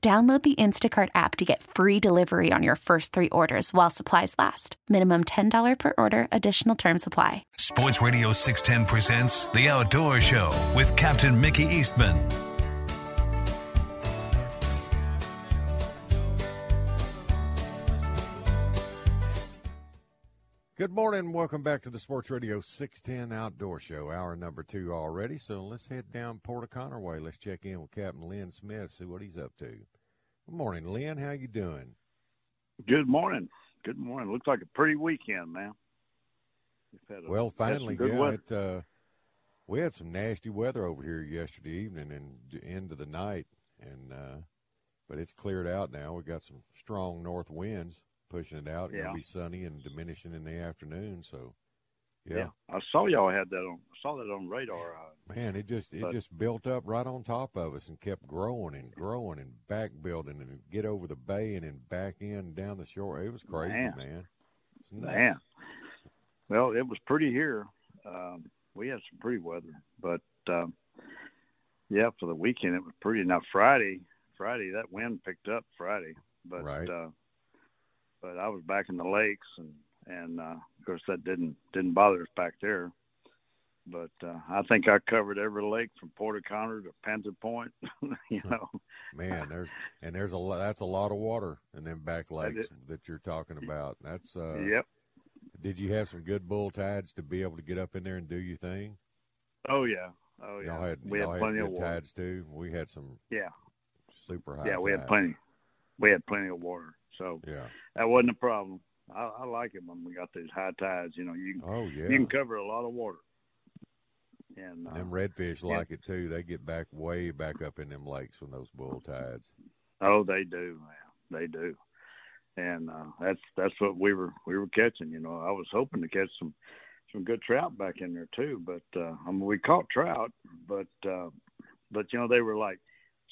Download the Instacart app to get free delivery on your first three orders while supplies last. Minimum $10 per order, additional term supply. Sports Radio 610 presents The Outdoor Show with Captain Mickey Eastman. Good morning. Welcome back to the Sports Radio 610 Outdoor Show. Hour number two already. So let's head down Port O'Connor way. Let's check in with Captain Lynn Smith, see what he's up to. Good morning, Lynn. How you doing? Good morning. Good morning. Looks like a pretty weekend, man. A, well, finally, yeah. It, uh, we had some nasty weather over here yesterday evening and into the night, and uh, but it's cleared out now. We got some strong north winds pushing it out. It's gonna be sunny and diminishing in the afternoon. So, yeah. yeah. I saw y'all had that on. I saw that on radar. Uh, Man, it just it but, just built up right on top of us and kept growing and growing and back building and get over the bay and then back in down the shore. It was crazy, man. Man. man. Well, it was pretty here. Um, we had some pretty weather, but um, yeah, for the weekend it was pretty. Now Friday, Friday that wind picked up Friday, but right. uh, but I was back in the lakes, and and uh, of course that didn't didn't bother us back there. But uh, I think I covered every lake from Port O'Connor to Panther Point. you know, man, there's and there's a lot. That's a lot of water in them back lakes that you're talking about. That's uh, yep. Did you have some good bull tides to be able to get up in there and do your thing? Oh yeah, oh yeah. Y'all had, we y'all had plenty had of water. tides too. We had some. Yeah. Super high. Yeah, we tides. had plenty. We had plenty of water. So yeah, that wasn't a problem. I, I like it when we got these high tides. You know, you oh yeah, you can cover a lot of water. And, uh, them redfish yeah. like it too. They get back way back up in them lakes when those bull tides. Oh, they do, man. They do. And uh, that's that's what we were we were catching. You know, I was hoping to catch some some good trout back in there too. But uh, I mean, we caught trout, but uh, but you know they were like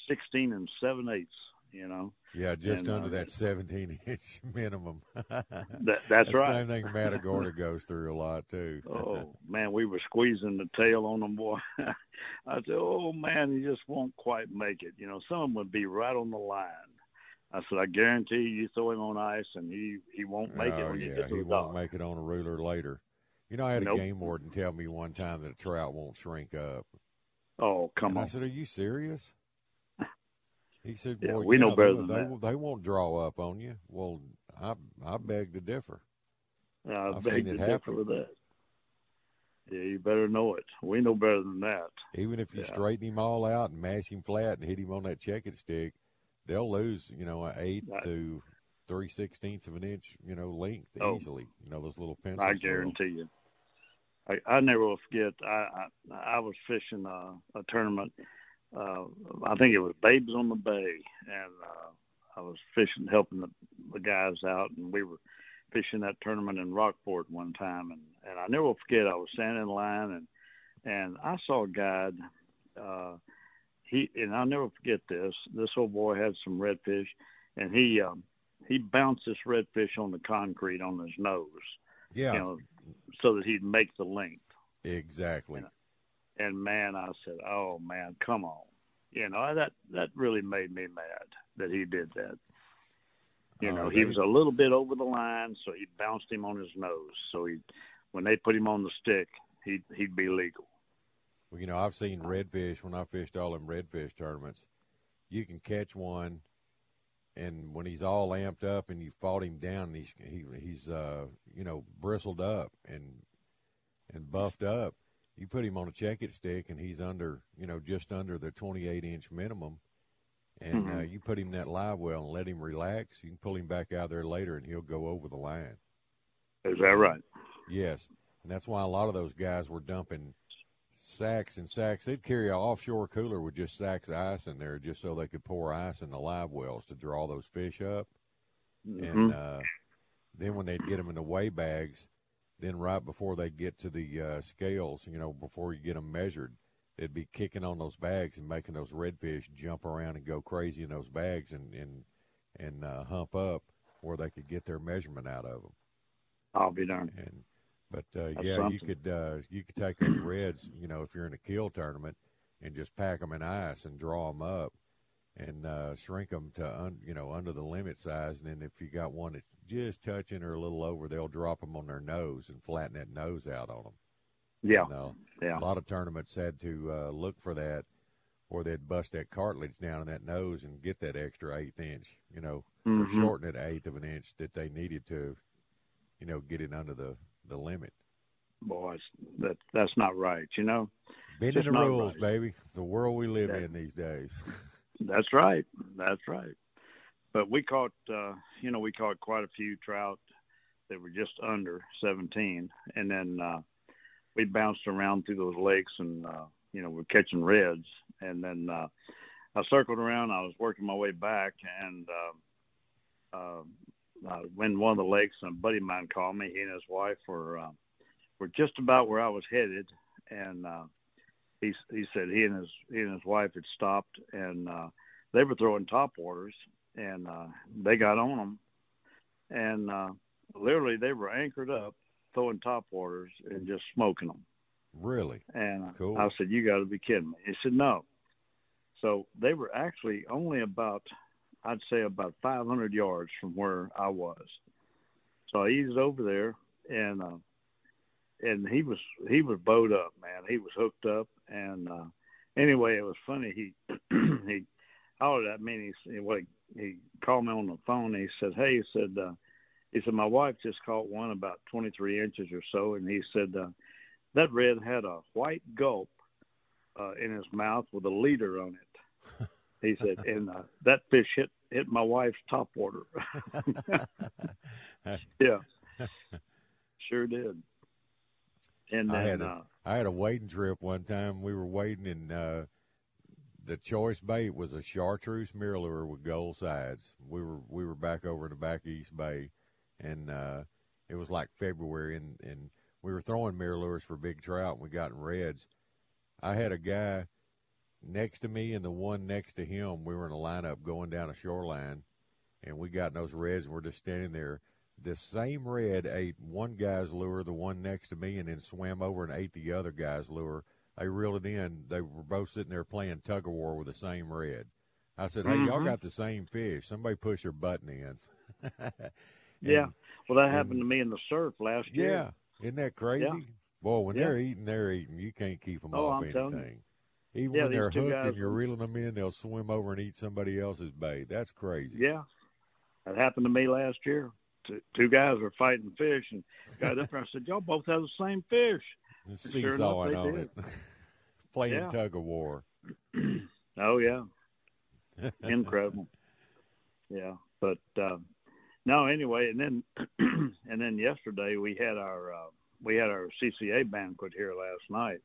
sixteen and seven eighths. You know, yeah, just and, under uh, that 17 inch minimum. that, that's the right. Same thing Matagorda goes through a lot too. oh man, we were squeezing the tail on them, boy. I said, "Oh man, you just won't quite make it." You know, some of them would be right on the line. I said, "I guarantee you, throw him on ice, and he he won't make oh, it when yeah, you get to he won't dock." make it on a ruler later. You know, I had Nope. a game warden tell me one time that a trout won't shrink up. Oh come and on! I said, "Are you serious?" He said, Yeah, "Well, we yeah, know better won't- than they, that." won't- they won't draw up on you." Well, I I beg to differ. I I've beg seen to it differ happen. with that. Yeah, you better know it. We know better than that. Even if you Yeah. straighten him all out and mash him flat and hit him on that checking stick, they'll lose. You know, an eight Right. to three sixteenths of an inch. You know, length Oh. easily. You know those little pencils. I guarantee you. I, I never will forget. I I, I was fishing a, a tournament. Uh, I think it was Babes on the Bay, and uh, I was fishing, helping the, the guys out, and we were fishing that tournament in Rockport one time, and and I never forget. I was standing in line, and and I saw a guy. Uh, he and I'll never forget this. This old boy had some redfish, and he um, he bounced this redfish on the concrete on his nose Yeah, you know, so that he'd make the length. exactly. And man, I said, "Oh man, come on!" You know that that really made me mad that he did that. You Oh, know, they- he was a little bit over the line, so he bounced him on his nose. So he, when they put him on the stick, he'd he'd be legal. Well, you know, I've seen redfish when I fished all them redfish tournaments. You can catch one and when he's all amped up and you fought him down, he's he, he's uh, you know bristled up and and buffed up. You put him on a check it stick and he's under you know just under the 28 inch minimum, and mm-hmm. uh, you put him in that live well and let him relax. You can pull him back out there later and he'll go over the line. Is that right? Yes, and that's why a lot of those guys were dumping sacks and sacks. They'd carry an offshore cooler with just sacks of ice in there, just so they could pour ice in the live wells to draw those fish up. Mm-hmm. And uh, then when they'd get them in the weigh bags, then right before they get to the uh, scales, you know, before you get them measured, they'd be kicking on those bags and making those redfish jump around and go crazy in those bags and and and uh, hump up where they could get their measurement out of them. I'll be darned. And but uh, yeah, something. you could uh, you could take those reds, you know, if you're in a kill tournament, and just pack them in ice and draw them up, and uh, shrink them to un, you know under the limit size. And then if you got one that's just touching or a little over, they'll drop them on their nose and flatten that nose out on them. Yeah, you know, yeah. A lot of tournaments had to uh, look for that, or they'd bust that cartilage down in that nose and get that extra eighth inch, you know, mm-hmm. or shorten it eighth of an inch that they needed to, you know, get it under the the limit. Boys, that that's not right. You know, bending the rules, right. baby. The world we live that, in these days. That's right. That's right. But we caught, uh, you know, we caught quite a few trout that were just under 17, and then uh, we bounced around through those lakes, and uh, you know, we're catching reds, and then uh, I circled around. I was working my way back, and uh, uh, uh, in one of the lakes, a buddy of mine called me. He and his wife were uh, were just about where I was headed, and uh, he he said he and his he and his wife had stopped, and uh, they were throwing top waters, and uh, they got on them, and uh, literally they were anchored up, throwing top waters and just smoking them. Really? And cool. I said, "You got to be kidding me!" He said, "No." So they were actually only about I'd say about 500 yards from where I was. So I eased over there, and uh, and he was he was bowed up, man. He was hooked up, and uh, anyway, it was funny. He he hollered at me. And he what he, he called me on the phone. And he said, "Hey," he said. Uh, he said, "My wife just caught one about 23 inches or so," and he said uh, that red had a white gulp uh, in his mouth with a leader on it. He said, and uh, that fish hit hit my wife's top water. yeah, sure did. And then, I had a, uh, I had a wading trip one time. We were wading, and uh, the choice bait was a chartreuse mirror lure with gold sides. We were we were back over in the back east bay, and uh, it was like February, and and we were throwing mirrors for big trout, and we got in reds. I had a guy next to me and the one next to him, we were in a lineup going down a shoreline, and we got in those reds, and we're just standing there. The same red ate one guy's lure, the one next to me, and then swam over and ate the other guy's lure. They reeled it in. They were both sitting there playing tug of war with the same red. I said, "Hey, mm-hmm. y'all got the same fish. Somebody push your button in." and, yeah, well, that happened and, to me in the surf last year. Yeah, isn't that crazy? Yeah. Boy, when yeah. they're eating, they're eating. You can't keep them oh, off I'm anything. Even yeah, when they're hooked and you're reeling them in, they'll swim over and eat somebody else's bait. That's crazy. Yeah, that happened to me last year. Two, two guys were fighting fish, and got up there. I said, "Y'all both have the same fish." Seesawing sure on it, playing yeah. tug of war. oh yeah, incredible. Yeah, but uh, no. Anyway, and then and then yesterday we had our uh, we had our CCA banquet here last night,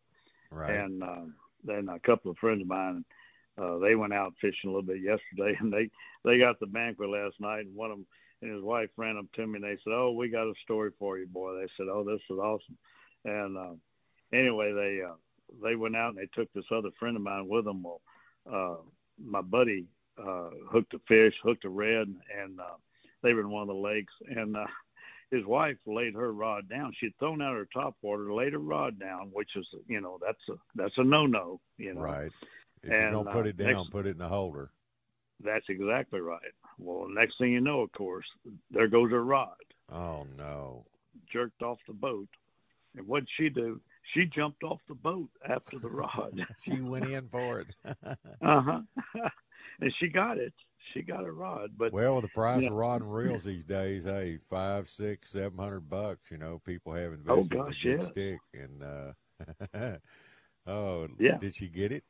right? And uh, then a couple of friends of mine, uh, they went out fishing a little bit yesterday, and they they got the banquet last night, and one of them and his wife ran up to me and they said, "Oh, we got a story for you, boy." They said, "Oh, this is awesome," and uh, anyway, they uh, they went out and they took this other friend of mine with them. Well, uh, my buddy uh, hooked a fish, hooked a red, and uh, they were in one of the lakes, and uh, his wife laid her rod down. She'd thrown out her top water, laid her rod down, which is you know that's a that's a no no. You know, right. If and, you don't put uh, it down, next, put it in a holder. That's exactly right. Well, next thing you know, of course, there goes her rod. Oh no! Jerked off the boat, and what'd she do? She jumped off the boat after the rod. she went in for it. uh huh. and she got it. she got a rod. But well, with the price of rod and reels these days, hey, five, six, seven hundred bucks. You know, people have invested oh, gosh, in a yeah. stick, and uh, oh, yeah. Did she get it?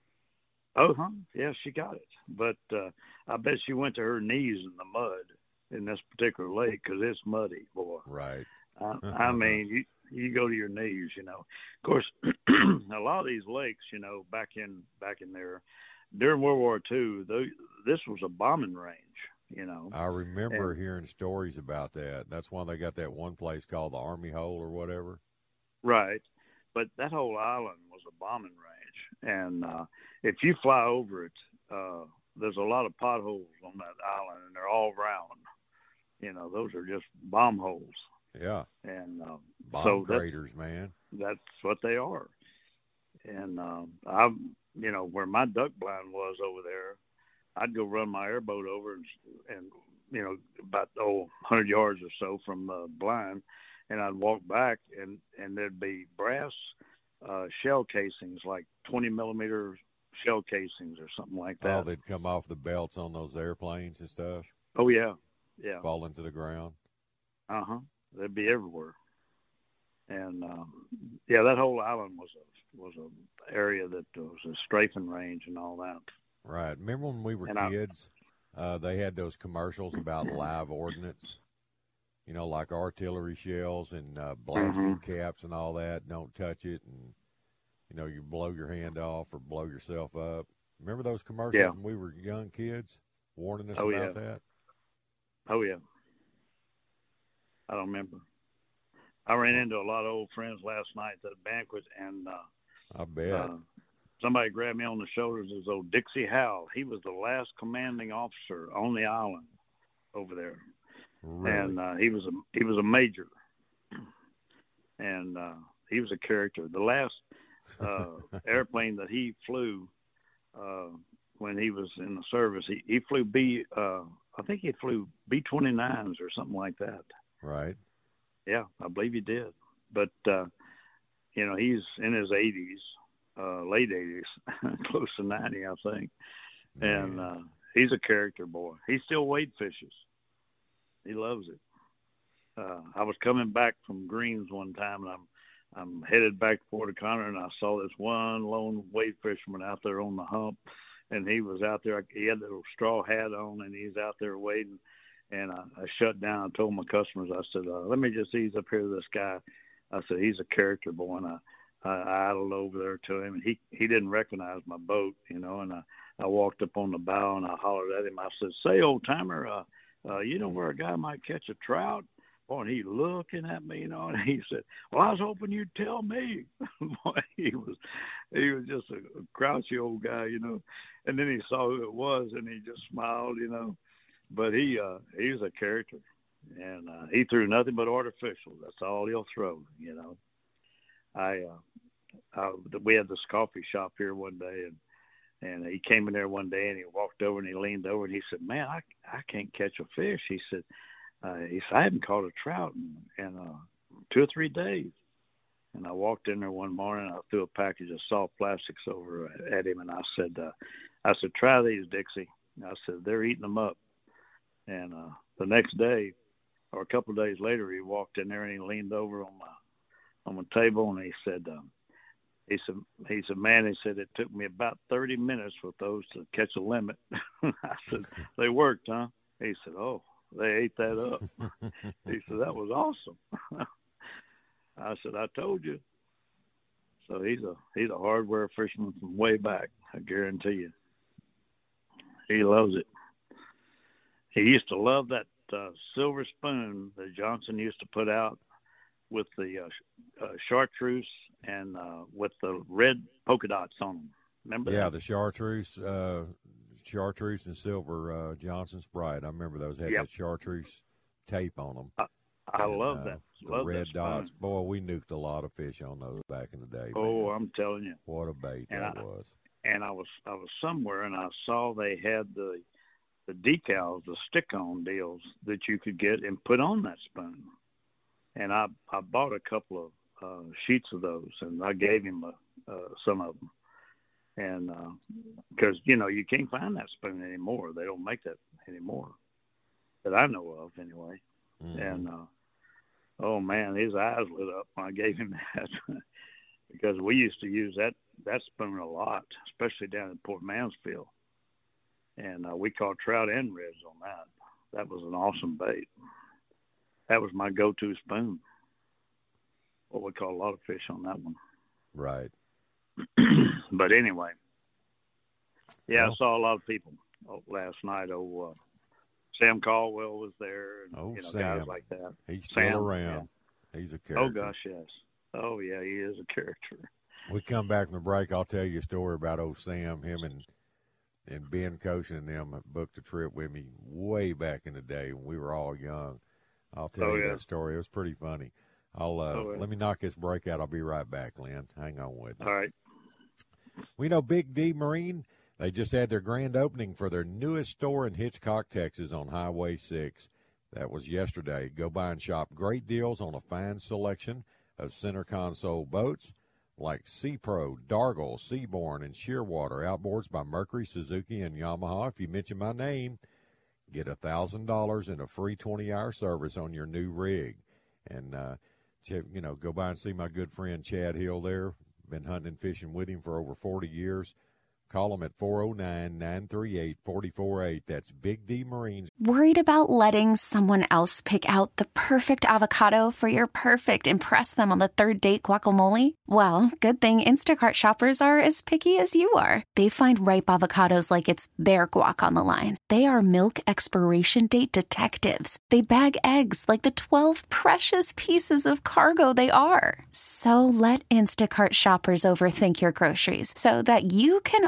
Oh, huh? Yeah, she got it. But uh, I bet she went to her knees in the mud in this particular lake because it's muddy, boy. Right. I, I mean, you you go to your knees, you know. Of course, a lot of these lakes, you know, back in back in there during World War II, the, this was a bombing range. You know, I remember and, hearing stories about that. That's why they got that one place called the Army Hole or whatever. Right, but that whole island was a bombing range, and uh, if you fly over it, uh, there's a lot of potholes on that island, and they're all round. You know, those are just bomb holes. Yeah. And um, bomb so craters, man. That's what they are. And um, I, you know, where my duck blind was over there, I'd go run my airboat over and, and you know, about oh, hundred yards or so from the blind, and I'd walk back, and and there'd be brass uh, shell casings, like twenty millimeter shell casings or something like that. Oh, they'd come off the belts on those airplanes and stuff. Oh yeah, yeah. Fall into the ground. Uh huh. They'd be everywhere. And um, yeah, that whole island was a was a area that was a strafing range and all that. Right. Remember when we were and kids? I, uh, they had those commercials about live ordnance. You know, like artillery shells and uh, blasting mm-hmm. caps and all that. Don't touch it, and you know, you blow your hand off or blow yourself up. Remember those commercials yeah. when we were young kids warning us oh, about yeah. that? Oh yeah. I don't remember. I ran into a lot of old friends last night at a banquet, and uh, I bet uh, somebody grabbed me on the shoulders. As old Dixie Howell. He was the last commanding officer on the island over there, really? and uh, he was a he was a major, and uh, he was a character. The last uh, airplane that he flew uh, when he was in the service. He, he flew B, uh, I think he flew B 29s or something like that. Right. Yeah, I believe he did. But, uh, you know, he's in his 80s, uh, late 80s, close to 90, I think. Man. And uh, he's a character boy. He still wade fishes. He loves it. Uh, I was coming back from Greens one time, and I'm I'm headed back to Port O'Connor, and I saw this one lone wade fisherman out there on the hump, and he was out there. He had a little straw hat on, and he's out there wading. And I, I shut down. I told my customers, I said, uh, "Let me just ease up here to this guy." I said, "He's a character boy," and I, I idled over there to him, and he he didn't recognize my boat, you know. And I I walked up on the bow and I hollered at him. I said, "Say, old timer, uh, uh, you know where a guy might catch a trout?" Boy, and he looking at me, you know, and he said, "Well, I was hoping you'd tell me." Boy, he was, he was just a, grouchy old guy, you know. And then he saw who it was, and he just smiled, you know. But he, uh, he was a character, and uh, he threw nothing but artificial. That's all he'll throw, you know. I, uh, I, we had this coffee shop here one day, and and he came in there one day, and he walked over and he leaned over and he said, "Man, I I can't catch a fish." He said uh, he said, I hadn't caught a trout in, in uh, two or three days. And I walked in there one morning. I threw a package of soft plastics over at him, and I said, uh, "I said, try these, Dixie." And I said, "They're eating them up." And uh, the next day, or a couple of days later, he walked in there and he leaned over on my on my table and he said, um, "He said, he said, man, he said it took me about 30 minutes with those to catch a limit." I said, "They worked, huh?" He said, "Oh, they ate that up. he said, That was awesome. I said, I told you. So he's a he's a hardware fisherman from way back, I guarantee you. He loves it. He used to love that uh, silver spoon that Johnson used to put out with the uh, uh, chartreuse and uh, with the red polka dots on them. Remember? Yeah, that? the chartreuse uh, chartreuse and silver uh, Johnson Sprite. I remember those had yep. that chartreuse tape on them. I, I and, love uh, that. The love red dots. Boy, we nuked a lot of fish on those back in the day. Oh, man. I'm telling you. What a bait and that I, was. And I was I was somewhere and I saw they had the the decals, the stick-on deals that you could get and put on that spoon. And I I bought a couple of uh, sheets of those and I gave him a, uh, some of them and because uh, you know you can't find that spoon anymore. They don't make that anymore that I know of, anyway. Mm-hmm. And uh, oh man, his eyes lit up when I gave him that because we used to use that that spoon a lot, especially down in Port Mansfield, and uh, we caught trout and reds on that. That was an awesome bait. That was my go-to spoon. What we caught a lot of fish on that one. Right. but anyway, yeah, well, I saw a lot of people last night. Oh, uh, Sam Caldwell was there. And, oh, you know, Sam. guys like that. He's still around. Yeah. He's a character. Oh gosh, yes. Oh yeah, he is a character. We come back from the break. I'll tell you a story about old Sam. Him and and Ben Koshin and them booked a trip with me way back in the day when we were all young. I'll tell oh, you yeah. that story. It was pretty funny. I'll uh, oh, yeah. let me knock this break out. I'll be right back, Lynn. Hang on with me. All right. We know Big D Marine. They just had their grand opening for their newest store in Hitchcock, Texas, on Highway Six. That was yesterday. Go by and shop great deals on a fine selection of center console boats like Sea Pro, Dargel, Seabourn, and Shearwater. Outboards by Mercury, Suzuki, and Yamaha. If you mention my name, get a thousand dollars and a free twenty-hour service on your new rig. And uh, you know, go by and see my good friend Chad Hill there. Been hunting and fishing with him for over forty years. Call them at 409 938 448. That's Big D Marines. Worried about letting someone else pick out the perfect avocado for your perfect impress them on the third date guacamole? Well, good thing Instacart shoppers are as picky as you are. They find ripe avocados like it's their guac on the line. They are milk expiration date detectives. They bag eggs like the 12 precious pieces of cargo they are. So let Instacart shoppers overthink your groceries so that you can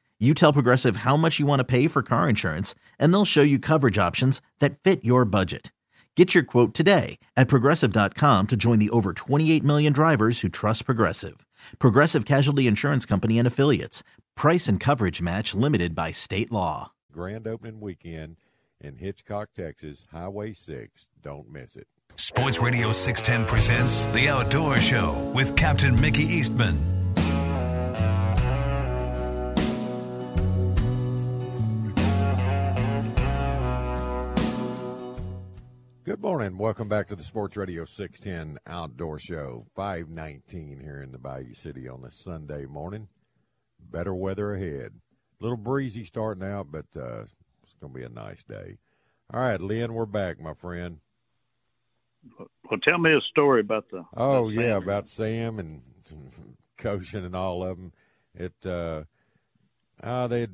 you tell Progressive how much you want to pay for car insurance, and they'll show you coverage options that fit your budget. Get your quote today at progressive.com to join the over 28 million drivers who trust Progressive. Progressive Casualty Insurance Company and Affiliates. Price and coverage match limited by state law. Grand opening weekend in Hitchcock, Texas, Highway 6. Don't miss it. Sports Radio 610 presents The Outdoor Show with Captain Mickey Eastman. Good morning. Welcome back to the Sports Radio 610 Outdoor Show. 519 here in the Bayou City on this Sunday morning. Better weather ahead. A little breezy starting out, but uh, it's going to be a nice day. All right, Lynn, we're back, my friend. Well, tell me a story about the. Oh, about yeah, Sam. about Sam and Koshin and all of them. It, uh, uh, they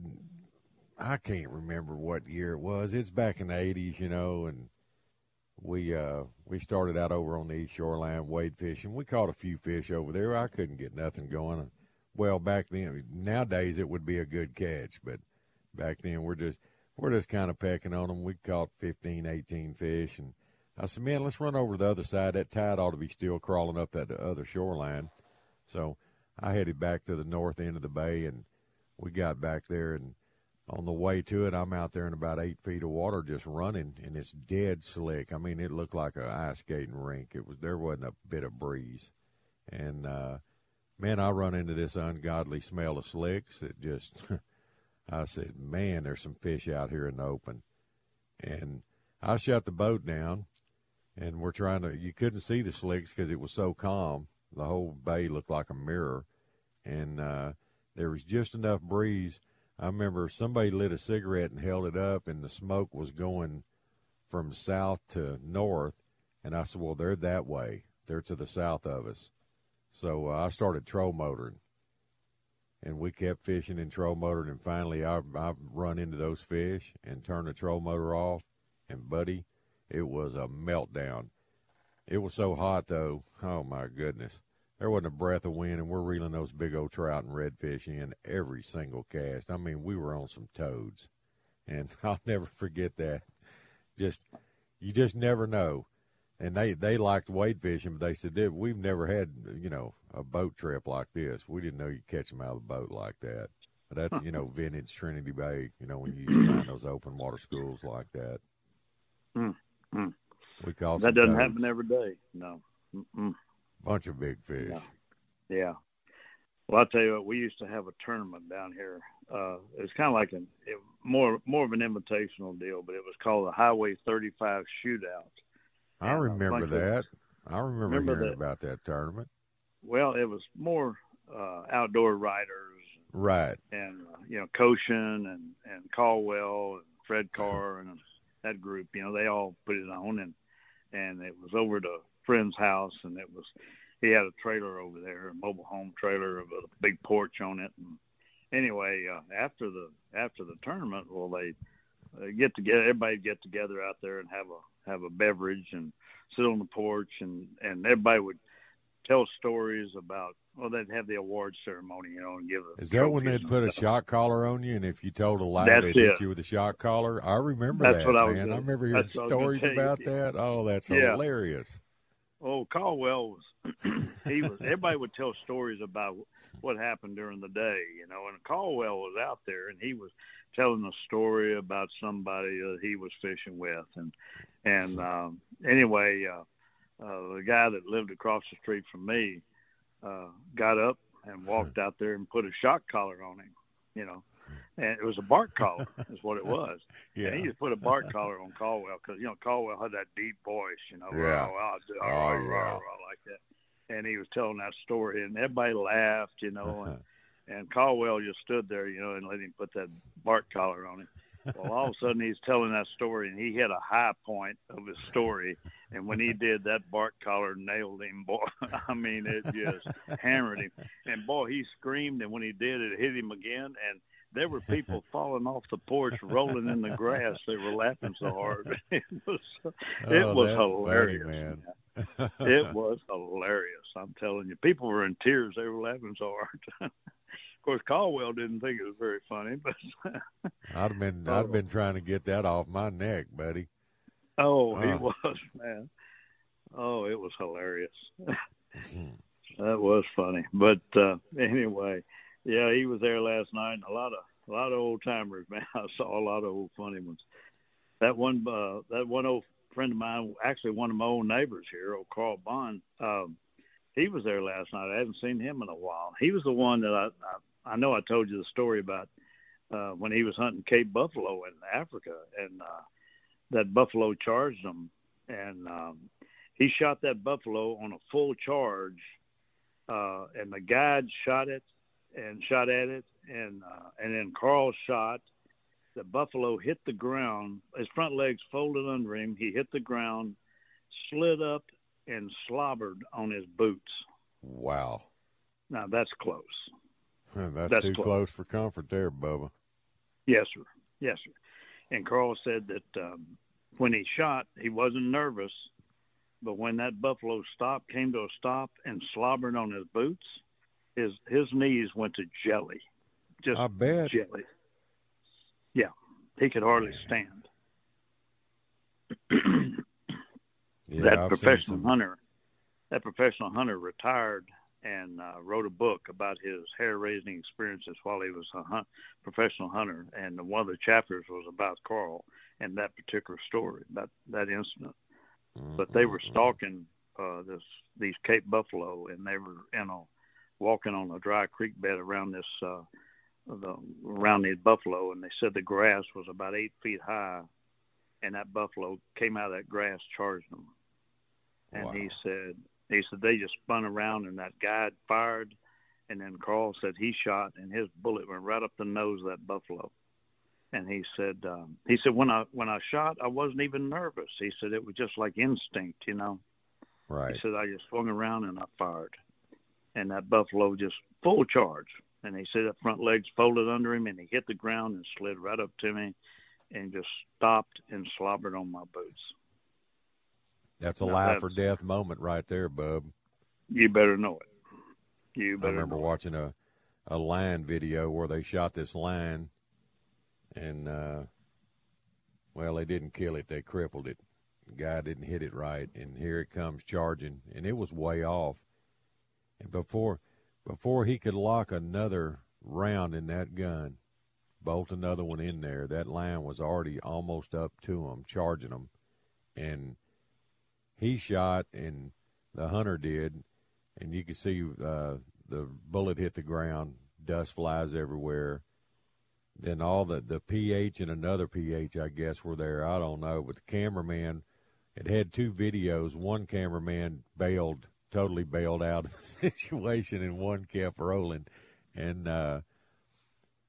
I can't remember what year it was. It's back in the 80s, you know, and we uh we started out over on the east shoreline wade fishing. We caught a few fish over there. I couldn't get nothing going. Well, back then, nowadays it would be a good catch, but back then we're just we're just kind of pecking on them. We caught 15, 18 fish, and I said, man, let's run over to the other side. That tide ought to be still crawling up that other shoreline. So I headed back to the north end of the bay, and we got back there and on the way to it, I'm out there in about eight feet of water just running, and it's dead slick. I mean, it looked like an ice skating rink. It was there wasn't a bit of breeze, and uh, man, I run into this ungodly smell of slicks. It just, I said, man, there's some fish out here in the open, and I shut the boat down, and we're trying to. You couldn't see the slicks because it was so calm. The whole bay looked like a mirror, and uh, there was just enough breeze I remember somebody lit a cigarette and held it up, and the smoke was going from south to north, and I said, well, they're that way. They're to the south of us. So uh, I started troll motoring, and we kept fishing and troll motoring, and finally I I run into those fish and turn the troll motor off, and buddy, it was a meltdown. It was so hot though. Oh my goodness. There wasn't a breath of wind, and we're reeling those big old trout and redfish in every single cast. I mean, we were on some toads, and I'll never forget that. Just you just never know. And they they liked wade fishing, but they said we've never had you know a boat trip like this. We didn't know you catch them out of the boat like that. But that's you know vintage Trinity Bay. You know when you used to find those open water schools like that. Mm, mm. We call that doesn't toads. happen every day. No. Mm-mm. Bunch of big fish. Yeah. yeah. Well, I'll tell you what. We used to have a tournament down here. Uh, it was kind of like an it, more more of an invitational deal, but it was called the Highway 35 Shootout. I and remember that. Of, I remember, remember hearing that. about that tournament. Well, it was more uh, outdoor riders, right? And uh, you know, Koshin and and Caldwell and Fred Carr and that group. You know, they all put it on, and and it was over to a friend's house, and it was he had a trailer over there, a mobile home trailer with a big porch on it. And anyway, uh, after the after the tournament, well, they uh, get together, everybody get together out there and have a have a beverage and sit on the porch, and and everybody would tell stories about well, they'd have the award ceremony, you know, and give. Is that when they'd put a shock collar on you, and if you told a lie, that's they'd it. hit you with a shock collar? I remember that's that, what man. I, was I remember hearing stories about you. that. Oh, that's yeah. hilarious. Oh, Caldwell was he was. Everybody would tell stories about what happened during the day, you know, and Caldwell was out there, and he was telling a story about somebody that he was fishing with, and and um, anyway, uh, uh, the guy that lived across the street from me uh, got up and walked out there and put a shock collar on him, you know. And it was a bark collar, is what it was. yeah. And he just put a bark collar on Caldwell because you know Caldwell had that deep voice, you know, Yeah. rah, rah, rah, Oh, yeah. like that. And he was telling that story, and everybody laughed, you know. And and Caldwell just stood there, you know, and let him put that bark collar on him. Well, all of a sudden he's telling that story, and he hit a high point of his story. And when he did, that bark collar nailed him, boy. I mean, it just hammered him. And boy, he screamed, and when he did, it hit him again. And there were people falling off the porch, rolling in the grass. They were laughing so hard. It was, it Oh, was hilarious, funny, man. it was hilarious. I'm telling you, people were in tears. They were laughing so hard. of course, Caldwell didn't think it was very funny, but I'd have been I'd have been trying to get that off my neck, buddy. oh, he Oh. was man. Oh, it was hilarious. That was funny. But uh, anyway, yeah, he was there last night. And a lot of a lot of old timers, man. I saw a lot of old funny ones. That one, uh, that one old friend of mine, actually one of my old neighbors here, old Carl Bond. Um, he was there last night. I haven't seen him in a while. He was the one that I I, I know I told you the story about uh, when he was hunting Cape Buffalo in Africa, and uh, that buffalo charged him, and um, he shot that buffalo on a full charge, uh, and the guide shot it and shot at it, and uh, and then Carl shot. The buffalo hit the ground. His front legs folded under him. He hit the ground, slid up, and slobbered on his boots. Wow. Now that's close. That's, That's too close. close for comfort there, Bubba. Yes, sir. Yes, sir. And Carl said that um, when he shot, he wasn't nervous, but when that buffalo stopped, came to a stop, and slobbered on his boots, his his knees went to jelly, just I bet. jelly. Yeah, he could hardly stand. Yeah, that I've professional hunter, that professional hunter retired and uh, wrote a book about his hair raising experiences while he was a hunt, professional hunter. And one of the chapters was about Carl and that particular story, that that incident. But they were Mhm. stalking uh, this these Cape buffalo, and they were you know walking on a dry creek bed around this uh, the around these buffalo, and they said the grass was about eight feet high, and that buffalo came out of that grass, charged them. And he said he said they just spun around, and that guide fired, and then Carl said he shot, and his bullet went right up the nose of that buffalo. and he said um, he said when I when I shot I wasn't even nervous. He said it was just like instinct, you know. Right. He said I just swung around and I fired, and that buffalo just full charge. And he said that front legs folded under him, and he hit the ground and slid right up to me, and just stopped and slobbered on my boots. That's a now life or death moment right there, bub. You better know it. You better. I remember watching a a line video where they shot this lion, and uh, well, they didn't kill it; they crippled it. The guy didn't hit it right, and here it comes charging, and it was way off. And before before he could lock another round in that gun, bolt another one in there, that line was already almost up to him, charging him, and he shot, and the hunter did, and you can see uh, the bullet hit the ground, dust flies everywhere then all the the PH and another PH, I guess, were there. I don't know, but the cameraman it had two videos. One cameraman bailed, totally bailed out of the situation, and one kept rolling. And uh,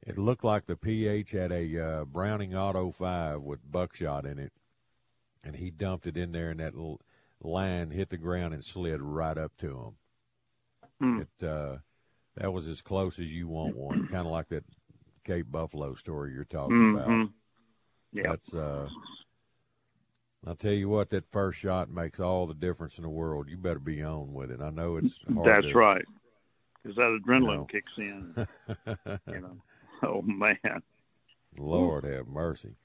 it looked like the PH had a uh, Browning Auto Five with buckshot in it, and he dumped it in there, and that little line hit the ground and slid right up to him. Hmm. It uh, that was as close as you want one, kind of like that Cape Buffalo story you're talking mm-hmm. about. Yeah, that's. Uh, I'll tell you what, that first shot makes all the difference in the world. You better be on with it. I know it's hard. That's to, right, because that adrenaline you know. kicks in. you know, oh man, Lord have mercy.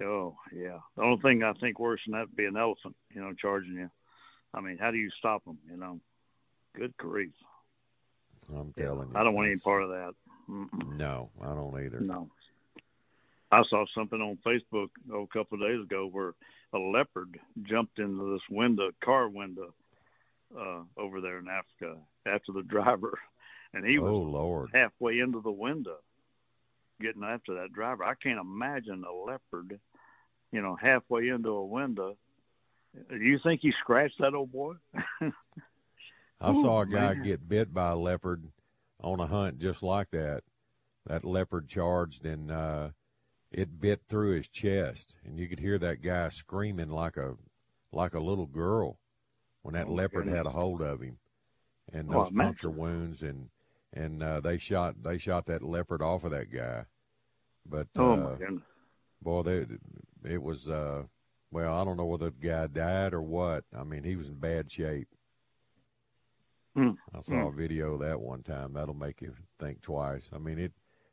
Oh yeah, the only thing I think worse than that would be an elephant. You know, charging you. I mean, how do you stop them? You know, good grief. I'm telling yeah, you. I don't want any part of that. Mm-mm. No, I don't either. No. I saw something on Facebook oh, a couple of days ago where a leopard jumped into this window, car window, uh, over there in Africa after the driver, and he was oh, Lord. halfway into the window, getting after that driver. I can't imagine a leopard, you know, halfway into a window. Do you think he scratched that old boy? I saw a guy man. get bit by a leopard on a hunt just like that. That leopard charged and uh, it bit through his chest, and you could hear that guy screaming like a like a little girl when that oh, leopard goodness. had a hold of him, and Oh, those man. puncture wounds and and uh, they shot they shot that leopard off of that guy. But oh uh, boy, they, it was uh, well, I don't know whether the guy died or what. I mean, he was in bad shape. Mm. I saw a video of that one time. That'll make you think twice. I mean, it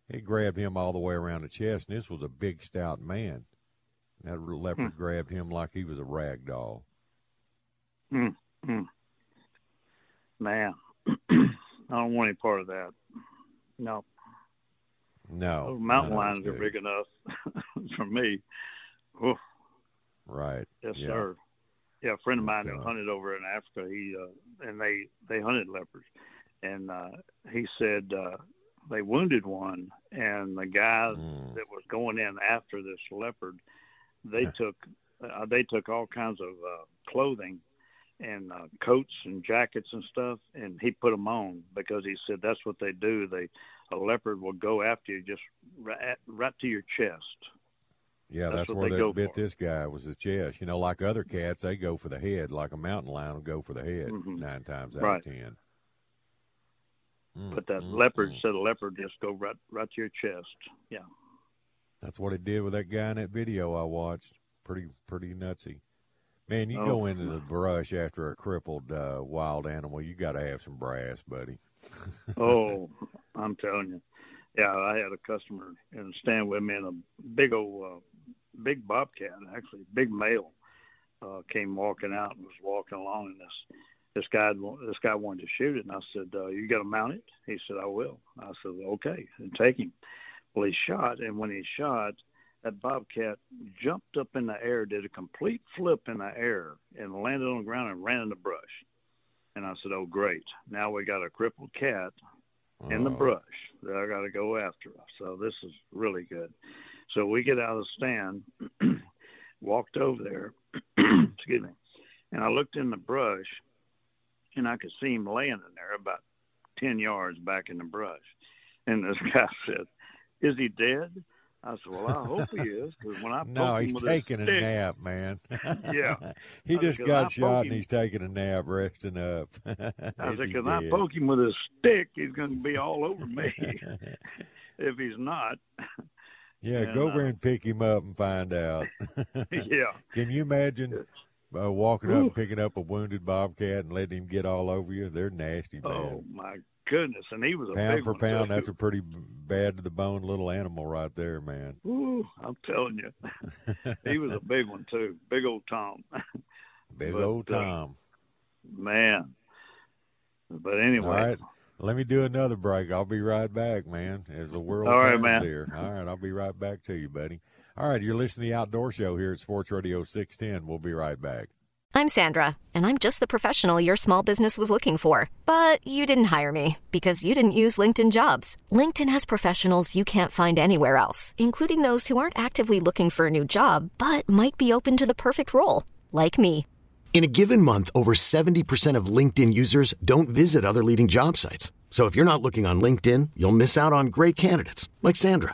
it grabbed him all the way around the chest, and this was a big, stout man. That leopard grabbed him like he was a rag doll. Mm. Mm. Man, I don't want any part of that. No, No, those mountain lions are big enough for me. Oof. Right. Yes, yeah. sir. Yeah, a friend of mine who uh, hunted over in Africa, he uh, and they they hunted leopards, and uh, he said uh, they wounded one, and the guy Mm. that was going in after this leopard, they took uh, they took all kinds of uh, clothing and uh, coats and jackets and stuff, and he put them on because he said that's what they do. They a leopard will go after you just right, right to your chest. Yeah, That's that's, where they they bit for. this guy was the chest. You know, like other cats, they go for the head. Like a mountain lion will go for the head Mhm. nine times out Right. of ten. Mm, But that mm, leopard mm. said a leopard just go right right to your chest. Yeah. That's what it did with that guy in that video I watched. Pretty, pretty nutsy. Man, you Oh. go into the brush after a crippled uh, wild animal, you got to have some brass, buddy. Oh, I'm telling you. Yeah, I had a customer and stand with me and a big old, uh, big bobcat, actually, big male, uh, came walking out and was walking along, and this this guy this guy wanted to shoot it, and I said, uh, "You got to mount it?" He said, "I will." I said, "Okay," and take him. Well, he shot, and when he shot, that bobcat jumped up in the air, did a complete flip in the air, and landed on the ground and ran in the brush. And I said, "Oh, great! Now we got a crippled cat in the Oh, brush that I got to go after. So this is really good. So we get out of the stand, walked over there, excuse me, and I looked in the brush, and I could see him laying in there about ten yards back in the brush. And this guy said, "Is he dead?" I said, "Well, I hope he is, because when I no, he's taking a stick, nap, man. yeah, he I just got shot and he's taking a nap, resting up. I said, "Because I poke him with a stick, he's going to be all over me. if he's not." Yeah, and, go over uh, and pick him up and find out. yeah. Can you imagine uh, walking Ooh. up, picking up a wounded bobcat, and letting him get all over you? They're nasty, man. Oh my goodness! And he was a pound for pound. That's a pretty bad to the bone little animal right there, man. Ooh, I'm telling you, he was a big one too. Big old Tom. big but, old uh, Tom. Uh, man. But anyway. All right. Let me do another break. I'll be right back, man. As the world All right, man. here. All right, I'll be right back to you, buddy. All right, you're listening to the Outdoor Show here at Sports Radio 610. We'll be right back. I'm Sandra, and I'm just the professional your small business was looking for. But you didn't hire me because you didn't use LinkedIn jobs. LinkedIn has professionals you can't find anywhere else, including those who aren't actively looking for a new job but might be open to the perfect role, like me. In a given month, over 70% of LinkedIn users don't visit other leading job sites. So if you're not looking on LinkedIn, you'll miss out on great candidates like Sandra.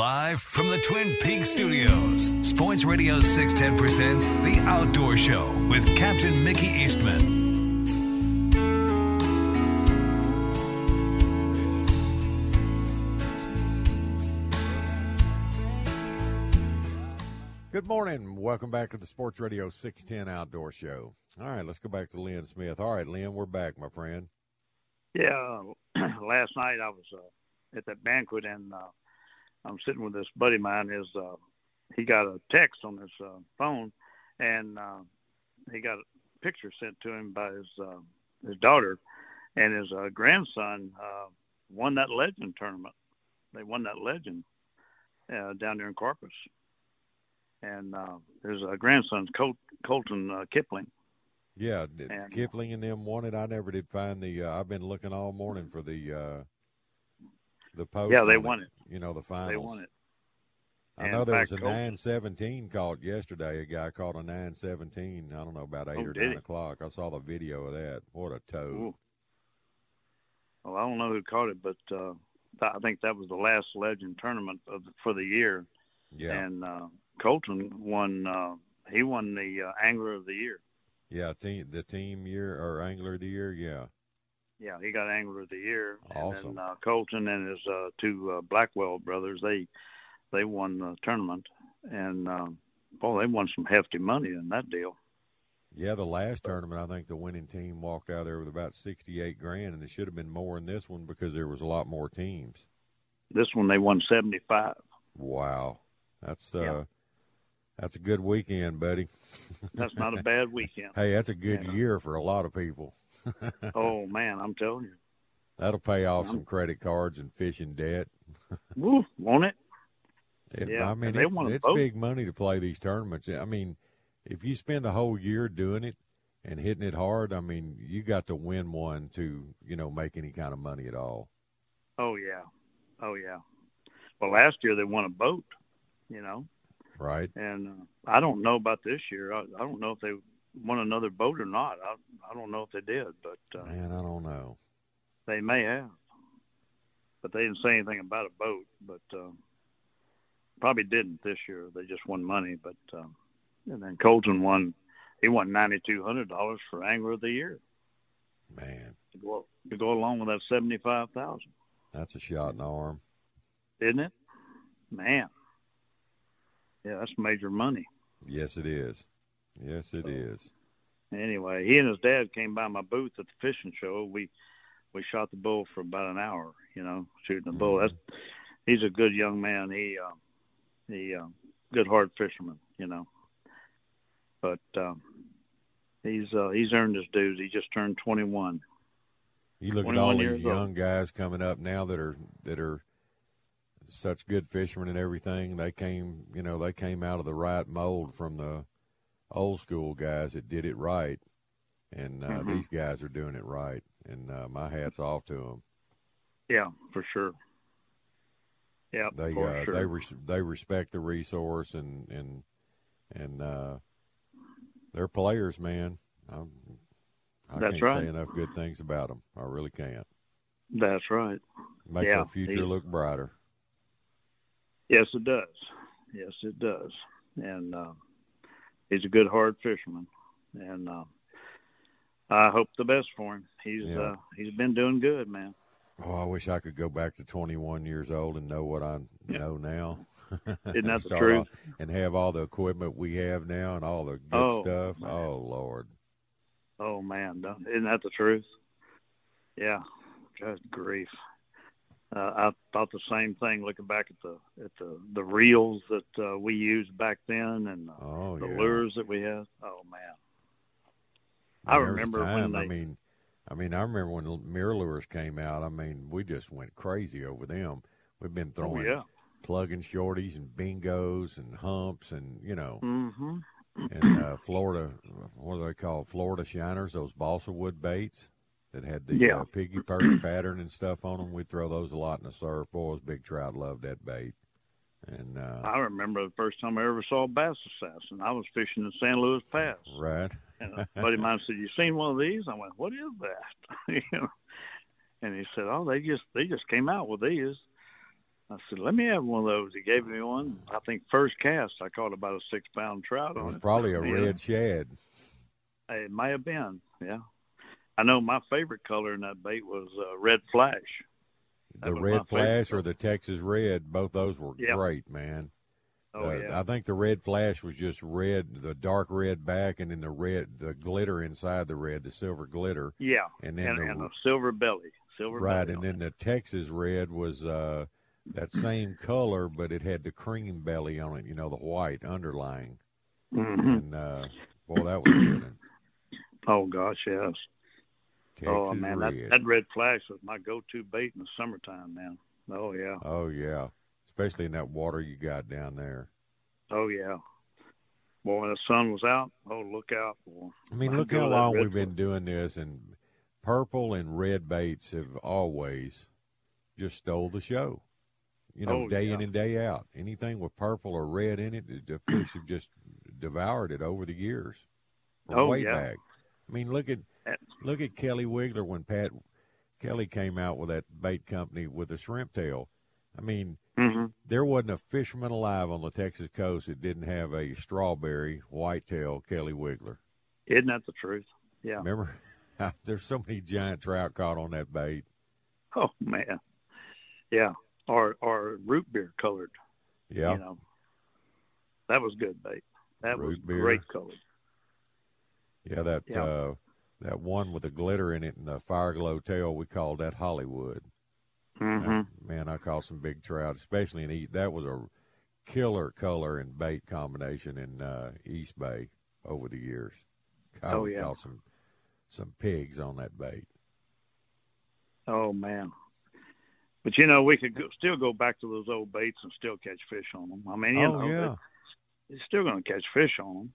Live from the Twin Peaks studios, Sports Radio 610 presents The Outdoor Show with Captain Mickey Eastman. Good morning. Welcome back to the Sports Radio 610 Outdoor Show. All right, let's go back to Lynn Smith. All right, Lynn, we're back, my friend. Yeah, last night I was uh, at that banquet and uh, I'm sitting with this buddy of mine. Is uh, he got a text on his uh, phone, and uh, he got a picture sent to him by his uh, his daughter, and his uh, grandson uh, won that legend tournament. They won that legend uh, down there in Corpus, and uh, his uh, grandson's Col- Colton uh, Kipling. Yeah, and, Kipling and them won it. I never did find the. Uh, I've been looking all morning for the uh, the post. Yeah, they won it. You know the finals. They won it. I know there was a nine seventeen caught yesterday. A guy caught a nine seventeen. I don't know about eight oh, or nine o'clock. I saw the video of that. What a toad! Ooh. Well, I don't know who caught it, but uh, I think that was the last Legend tournament of the, for the year. Yeah. And uh, Colton won. Uh, he won the uh, Angler of the Year. Yeah, team the team year or Angler of the Year. Yeah. Yeah, he got Angler of the Year. Awesome. And then, uh, Colton and his uh, two uh, Blackwell brothers, they they won the tournament, and uh, boy, they won some hefty money in that deal. Yeah, the last tournament, I think the winning team walked out there with about sixty-eight grand, and it should have been more in this one because there was a lot more teams. This one they won seventy-five. Wow, that's uh, yeah. that's a good weekend, buddy. that's not a bad weekend. hey, that's a good yeah. year for a lot of people. Oh man, I'm telling you. That'll pay off some credit cards and fishing debt. Woo, won't it? it yeah, I mean, it's, it's big money to play these tournaments. I mean, if you spend a whole year doing it and hitting it hard, I mean, you got to win one to, you know, make any kind of money at all. Oh yeah, oh yeah. Well, last year they won a boat, you know. Right. And uh, I don't know about this year. I, I don't know if they won another boat or not. I I don't know if they did, but uh, man, I don't know. They may have, but they didn't say anything about a boat. But uh, probably didn't this year. They just won money. But uh, and then Colton won. He won ninety two hundred dollars for Angler of the Year. Man, to go to go along with that seventy five thousand. That's a shot in the arm, isn't it? Man, yeah, that's major money. Yes, it is. Yes, it so, is. Anyway, he and his dad came by my booth at the fishing show. We we shot the bull for about an hour. You know, shooting the bull. That's he's a good young man. He uh, he uh, good hard fisherman. You know, but um, he's uh, he's earned his dues. He just turned 21. You look at all these young old. guys coming up now that are that are such good fishermen and everything. They came, you know, they came out of the right mold from the old school guys that did it right, and uh, mm-hmm. these guys are doing it right. And uh, my hats off to them. Yeah, for sure. Yeah, they uh, sure. they res- they respect the resource and and and uh, they're players, man. I'm, I That's can't right. say enough good things about them. I really can't. That's right. Makes yeah, our future look brighter. Yes, it does. Yes, it does. And uh, he's a good hard fisherman, and uh, I hope the best for him. He's yeah. uh, he's been doing good, man. Oh, I wish I could go back to 21 years old and know what I yeah. know now. Isn't that the truth? and have all the equipment we have now and all the good oh, stuff. Man. Oh Lord. Oh man, isn't that the truth? Yeah, good grief. Uh, I thought the same thing looking back at the at the the reels that uh, we used back then and the, oh, the yeah. lures that we had. Oh man, I remember when they. I mean, I mean, I remember when MirrOlures came out. I mean, we just went crazy over them. We've been oh, throwing oh, yeah. plugging shorties and bingos and humps and you know, mm-hmm. and uh, Florida, what do they call Florida shiners? Those balsa wood baits that had the yeah. uh, piggy perch pattern and stuff on them. We'd throw those a lot in the surf. Boys, big trout loved that bait. And uh, I remember the first time I ever saw a bass assassin. I was fishing in San Luis Pass. Right. and a buddy of mine said, "You seen one of these?" I went, "What is that?" you know. And he said, "Oh, they just they just came out with these." I said, "Let me have one of those." He gave me one. I think first cast, I caught about a six pound trout on it on was it. Probably a you red shad. It may have been, yeah. I know my favorite color in that bait was uh, red flash. That The red flash or the Texas red, both those were Yeah. great, man. Oh Uh, yeah. I think the red flash was just red, the dark red back, and then the red, the glitter inside the red, the silver glitter. yeah. and then and, the- and a silver belly. Silver right, belly and then the Texas red was uh, that same color, but it had the cream belly on it. You know, the white underlying. it. Mhm. And uh, boy, that was good. Oh gosh, yes. Texas oh man, red. that that red flash was my go-to bait in the summertime, Now, Oh yeah. Oh yeah, especially in that water you got down there. Oh yeah. Boy, when the sun was out, oh look out! Boy. I mean, look how long we've been doing this, and purple and red baits have always just stole the show. You know, Oh, day yeah. in and day out. Anything with purple or red in it, the fish have just devoured it over the years. Oh, way yeah. back. I mean, look at look at Kelly Wiggler when Pat Kelly came out with that bait company with the shrimp tail. I mean, hmm there wasn't a fisherman alive on the Texas coast that didn't have a strawberry whitetail Kelly Wiggler. Isn't that the truth? Yeah. Remember, there's so many giant trout caught on that bait. Oh man. Yeah. Or or root beer colored. Yeah, You know. That was good bait. That was Root beer. great color. yeah, that Yeah. Uh, that one with the glitter in it and the fire glow tail. We called that Hollywood. hmm Man, I caught some big trout, especially in East. That was a killer color and bait combination in uh, East Bay over the years. I Oh, yeah. caught some some pigs on that bait. Oh man. But you know, we could go, still go back to those old baits and still catch fish on them. I mean, you oh know, yeah, you're still going to catch fish on them.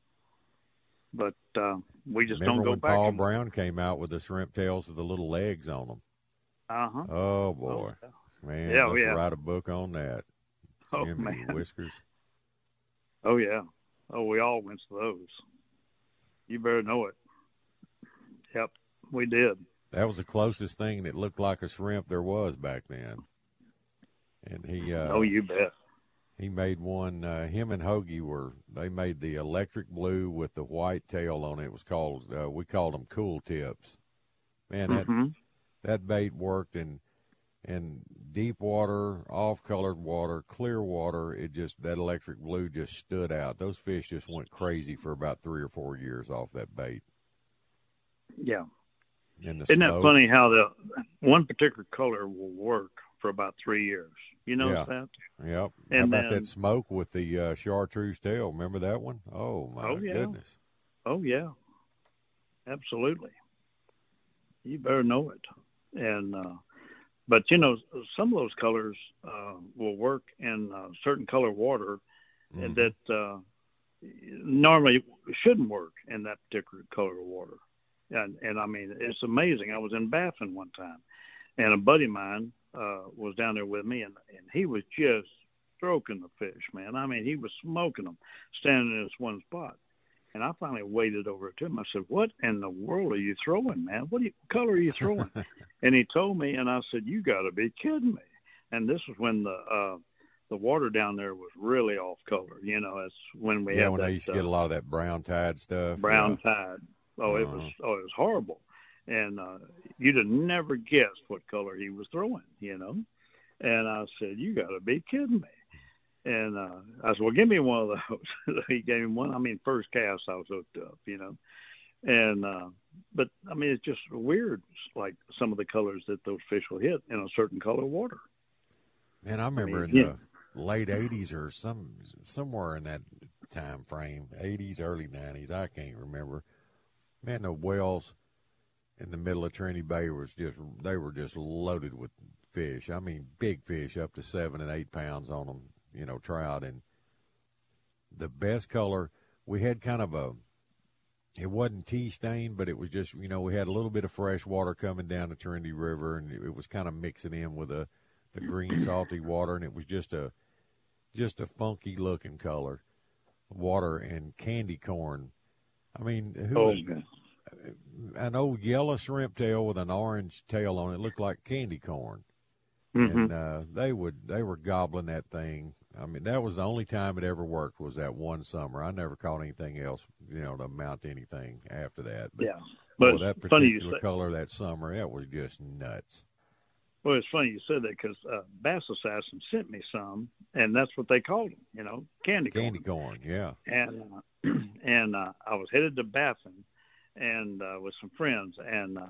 But uh, we just remember don't go when back. Paul and- Brown came out with the shrimp tails with the little legs on them? Uh-huh. Oh boy, Oh, man, Yeah, let's yeah. write a book on that. Oh, Jimmy man. Whiskers. Oh yeah. Oh, we all went to those. You better know it. Yep, we did. That was the closest thing that looked like a shrimp there was back then. And he uh, oh, you bet. He made one. Uh, him and Hoagie were they made the electric blue with the white tail on it. It was called uh, we called them cool tips. Man, that hmm that bait worked in in deep water, off colored water, clear water. It just that electric blue just stood out. Those fish just went crazy for about three or four years off that bait. Yeah. Isn't that funny how the one particular color will work for about three years? You notice that? Yep. How about then- that smoke with the uh, chartreuse tail? Remember that one? Oh my Oh, yeah. goodness! Oh yeah. Absolutely. You better know it. and uh, but you know some of those colors uh, will work in uh, certain color water mm-hmm. that uh, normally shouldn't work in that particular color of water. And and I mean it's amazing. I was in Baffin one time, and a buddy of mine uh, was down there with me, and and he was just stroking the fish, man. I mean he was smoking them, standing in this one spot. And I finally waded over to him. I said, "What in the world are you throwing, man? What, you, what color are you throwing?" and he told me, and I said, "You got to be kidding me!" And this was when the uh, the water down there was really off color. You know, it's when we yeah, had when that, I used to get a lot of that brown tide stuff. Brown yeah. tide. Oh, uh-huh. it was uh-huh. oh, it was horrible, and uh, you'd have never guessed what color he was throwing. You know, and I said, "You got to be kidding me!" And uh, I said, "Well, give me one of those." he gave me one. I mean, first cast, I was hooked up, you know. And uh, but I mean, it's just weird, like some of the colors that those fish will hit in a certain color of water. Man, I remember I mean, in yeah. the late '80s or some somewhere in that time frame, '80s, early '90s, I can't remember. Man, the wells in the middle of Trinity Bay was just they were just loaded with fish. I mean, big fish up to seven and eight pounds on them you know, trout. And the best color, we had kind of a, it wasn't tea stained, but it was just, you know, we had a little bit of fresh water coming down the Trinity River, and it was kind of mixing in with the the green salty water, and it was just a just a funky looking color, water and candy corn. I mean, who? Oh, an old yellow shrimp tail with an orange tail on it looked like candy corn, mm-hmm. and uh, they would they were gobbling that thing I mean, that was the only time it ever worked was that one summer. I never caught anything else, you know, to amount to anything after that. But, yeah, but that particular color that summer, that was just nuts. Well, it's funny you said that because uh, Bass Assassin sent me some, and that's what they called them, you know, candy corn. Candy corn, yeah. And uh, and uh, I was headed to Baffin, and uh, with some friends, and uh,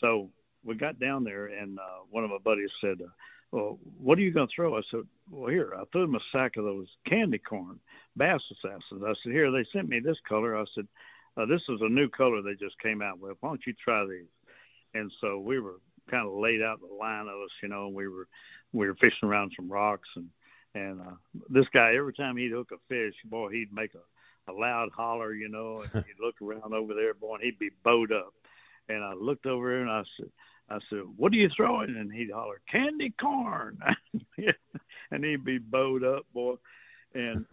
so we got down there, and uh, one of my buddies said, uh, well, what are you going to throw? I said, well, here, I threw him a sack of those candy corn bass assassins. I said, here, they sent me this color. I said, uh, this is a new color they just came out with. Why don't you try these? And so we were kind of laid out the line of us, you know, and we were, we were fishing around some rocks and, and, uh, this guy, every time he'd hook a fish, boy, he'd make a, a loud holler, you know, and he'd look around over there, boy, and he'd be bowed up. And I looked over and I said, I said, "What are you throwing?" And he'd holler, "Candy corn," and he'd be bowed up, boy. And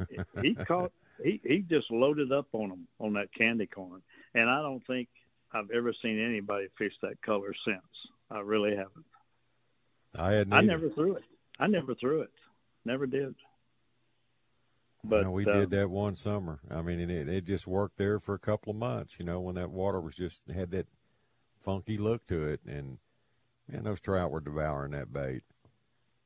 he caught, he he just loaded up on him on that candy corn. And I don't think I've ever seen anybody fish that color since. I really haven't. I had. I never threw it. I never threw it. Never did. But no, we uh, did that one summer. I mean, it it just worked there for a couple of months. You know, when that water was just had that funky look to it, and Man, those trout were devouring that bait.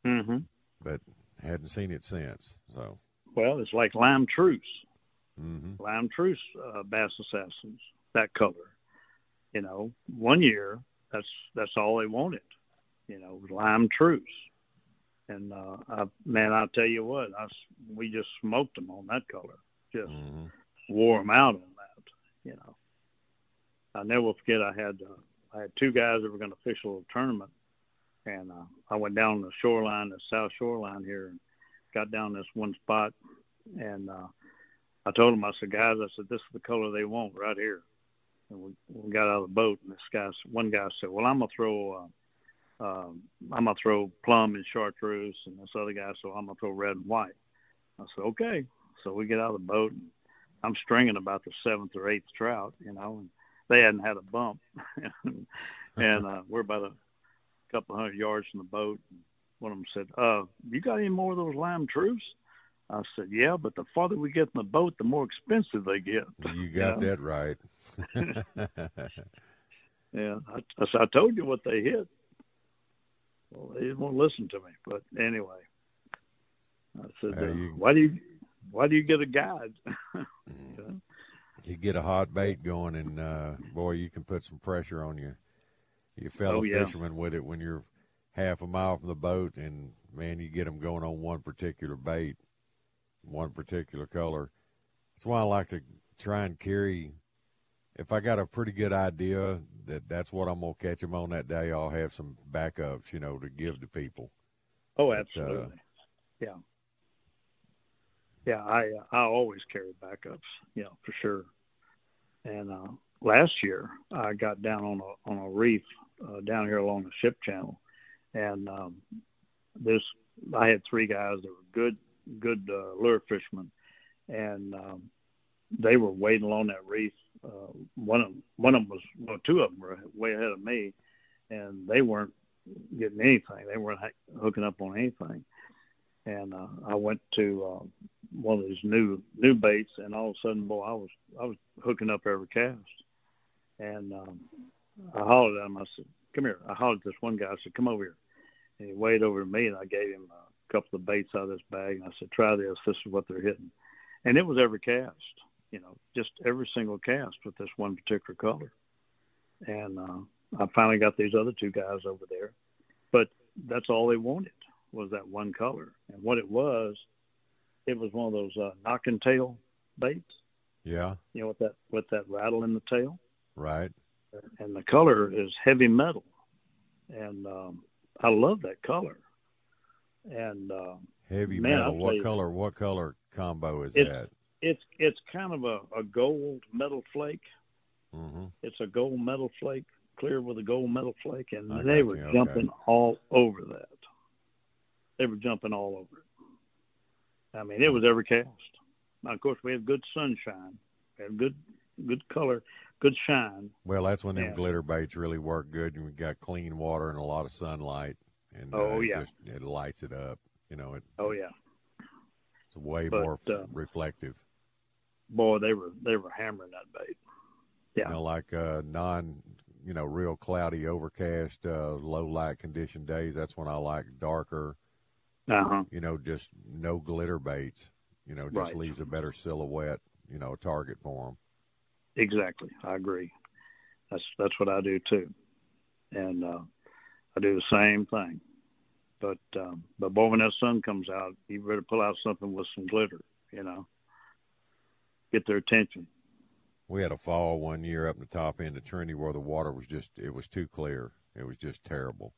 Mm-hmm. But hadn't seen it since. So. Well, it's like limetreuse. Mm-hmm. Limetreuse uh, bass assassins, that color. You know, one year that's that's all they wanted. You know, limetreuse. And uh, I, man, I tell you what, I, we just smoked them on that color. Just mm-hmm. wore them out on that. You know, I never forget. I had uh, I had two guys that were going to fish a little tournament, and uh, I went down the shoreline, the south shoreline here, and got down this one spot, and uh, I told them, I said, guys, I said, this is the color they want right here. And we, we got out of the boat, and this guy, one guy said, well, I'm gonna throw. Uh, um, I'm gonna throw plum and chartreuse, and this other guy said, I'm gonna throw red and white. I said, okay. So we get out of the boat, and I'm stringing about the seventh or eighth trout, you know, and they hadn't had a bump, and uh, we're about a couple hundred yards from the boat. One of them said, "Uh, you got any more of those limetreuse?" I said, "Yeah, but the farther we get in the boat, the more expensive they get." You got that right. yeah, I, I, I told you what they hit. Well, they didn't listen to me, but anyway, I said, uh, you, "Why do you, why do you get a guide?" mm you get a hot bait going, and uh, boy, you can put some pressure on your your fellow oh, yeah. fishermen with it when you're half a mile from the boat, and man, you get them going on one particular bait, one particular color. That's why I like to try and carry. If I got a pretty good idea that that's what I'm gonna catch them on that day. I'll have some backups, you know, to give to people. Oh, absolutely. But, uh, yeah. Yeah, I uh, I always carry backups, you know, for sure. And uh, last year, I got down on a on a reef uh, down here along the ship channel, and um, this I had three guys that were good good uh, lure fishermen, and um, they were waiting along that reef. Uh, one of them, one of them was well, two of them were way ahead of me, and they weren't getting anything. They weren't hooking up on anything. And uh, I went to uh, one of these new new baits, and all of a sudden, boy, I was I was hooking up every cast. And um, I hollered at him. I said, "Come here!" I hollered at this one guy. I said, "Come over here." And he waved over to me, and I gave him a couple of baits out of this bag, and I said, "Try this. This is what they're hitting." And it was every cast, you know, just every single cast with this one particular color. And uh, I finally got these other two guys over there, but that's all they wanted was that one color. And what it was, it was one of those uh, knock and tail baits. Yeah. You know, with that with that rattle in the tail. Right. And the color is heavy metal, and um, I love that color. And uh, heavy man, metal. What color? What color combo is that? It's it's kind of a, a gold metal flake. Mm-hmm. It's a gold metal flake, clear with a gold metal flake, and I they were you. jumping okay. all over that. They were jumping all over it. I mean, it was every cast. Now, of course, we had good sunshine, we had good good color, good shine. Well, that's when them glitter baits really work good. You got clean water and a lot of sunlight, and oh uh, yeah, it, just, it lights it up. You know it. Oh yeah, it's way but, more uh, reflective. Boy, they were they were hammering that bait. Yeah, you know, like uh, non, you know, real cloudy, overcast, uh, low light condition days. That's when I like darker uh-huh. You know, just no glitter baits. You know, just right. leaves a better silhouette. You know, a target for them. Exactly, I agree. That's that's what I do too, and uh, I do the same thing. But um, but boy, when that sun comes out, you better pull out something with some glitter. You know, get their attention. We had a fall one year up in the top end of Trinity where the water was just it was too clear. It was just terrible.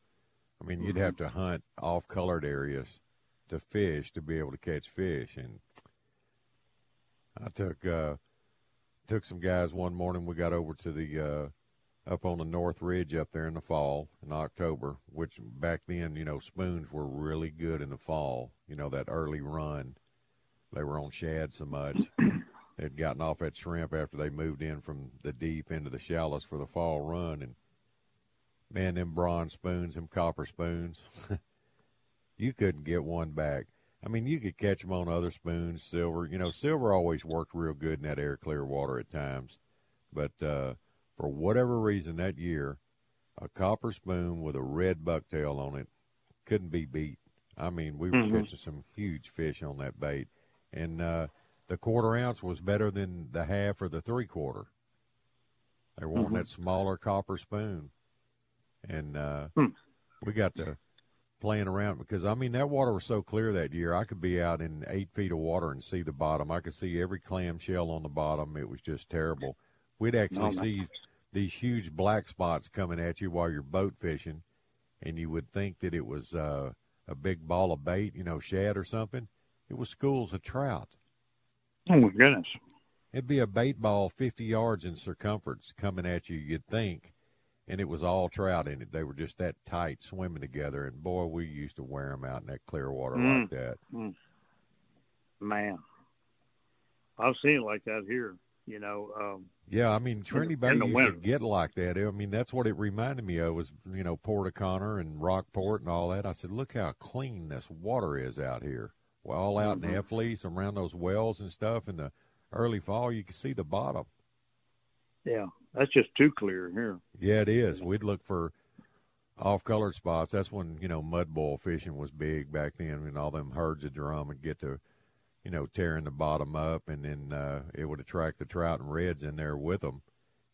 I mean, you'd have to hunt off colored areas to fish to be able to catch fish. And I took uh, took some guys one morning. We got over to the uh, up on the North Ridge up there in the fall in October, which back then, you know, spoons were really good in the fall. You know, that early run, they were on shad so much. They'd gotten off that shrimp after they moved in from the deep into the shallows for the fall run, and man, them bronze spoons, them copper spoons, you couldn't get one back. I mean, you could catch them on other spoons, silver. You know, silver always worked real good in that air clear water at times. But uh, for whatever reason that year, a copper spoon with a red bucktail on it couldn't be beat. I mean, we were mm-hmm. catching some huge fish on that bait. And uh, the quarter ounce was better than the half or the three quarter. They wanted mm-hmm. that smaller copper spoon and uh, hmm. we got to playing around because I mean that water was so clear that year. I could be out in eight feet of water and see the bottom. I could see every clamshell on the bottom. It was just terrible. We'd actually oh, see these huge black spots coming at you while you're boat fishing, and you would think that it was uh, a big ball of bait, you know, shad or something. It was schools of trout. Oh my goodness! It'd be a bait ball fifty yards in circumference coming at you. You'd think, and it was all trout in it. They were just that tight swimming together, and boy, we used to wear them out in that clear water mm. like that. Mm. Man, I've seen it like that here. You know. Um, yeah, I mean Trinity Bay used winter. to get like that. I mean that's what it reminded me of was you know Port O'Connor and Rockport and all that. I said, look how clean this water is out here. Well, all out mm-hmm. in the F lease around those wells and stuff in the early fall, you can see the bottom. Yeah, that's just too clear here. Yeah, it is. We'd look for off color spots. That's when you know mud boil fishing was big back then, and all them herds of drum would get to, you know, tearing the bottom up, and then uh, it would attract the trout and reds in there with them,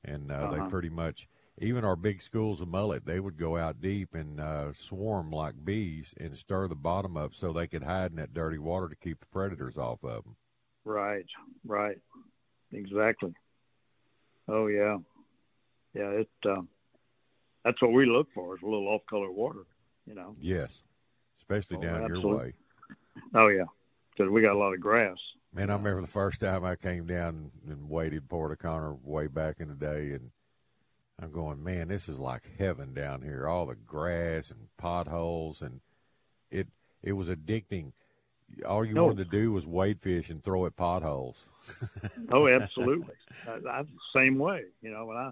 and uh, uh-huh. they pretty much. Even our big schools of mullet, they would go out deep and uh, swarm like bees and stir the bottom up so they could hide in that dirty water to keep the predators off of them. Right, right, exactly. Oh yeah, yeah. It uh, that's what we look for is a little off color water. You know. Yes, especially oh, down absolutely. your way. Oh yeah, because we got a lot of grass. Man, I remember the first time I came down and waded Port O'Connor way back in the day, and I'm going, man, this is like heaven down here. All the grass and potholes, and it it was addicting. All you wanted to do was wade fish and throw at potholes. oh, absolutely. I, the same way. You know, when I,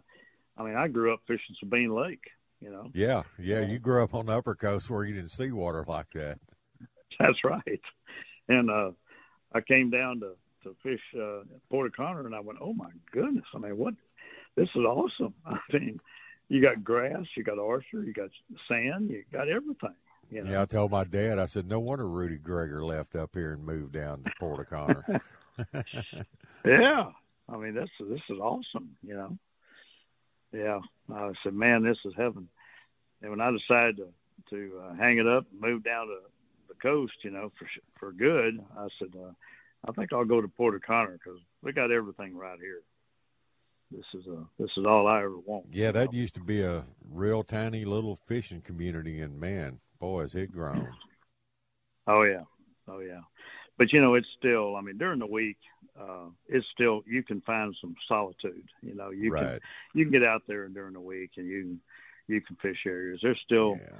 I mean, I grew up fishing Sabine Lake. You know. Yeah, yeah. You grew up on the upper coast where you didn't see water like that. That's right. And uh, I came down to to fish uh, Port O'Connor, and I went, "Oh my goodness! I mean, what? This is awesome! I mean, you got grass, you got oyster, you got sand, you got everything." You know? Yeah, I told my dad. I said, "No wonder Rudy Greger left up here and moved down to Port O'Connor." yeah, I mean, this this is awesome. You know. Yeah, I said, "Man, this is heaven." And when I decided to to uh, hang it up and move down to the coast, you know, for for good, I said, uh, I think I'll go to Port O'Connor because we got everything right here. This is a this is all I ever want. Yeah, that used to be a real tiny little fishing community, and man, boy, has it grown. Oh yeah, oh yeah, but you know, it's still. I mean, during the week, uh, it's still you can find some solitude. You know, you right. can you can get out there during the week and you can you can fish areas. There's still yeah.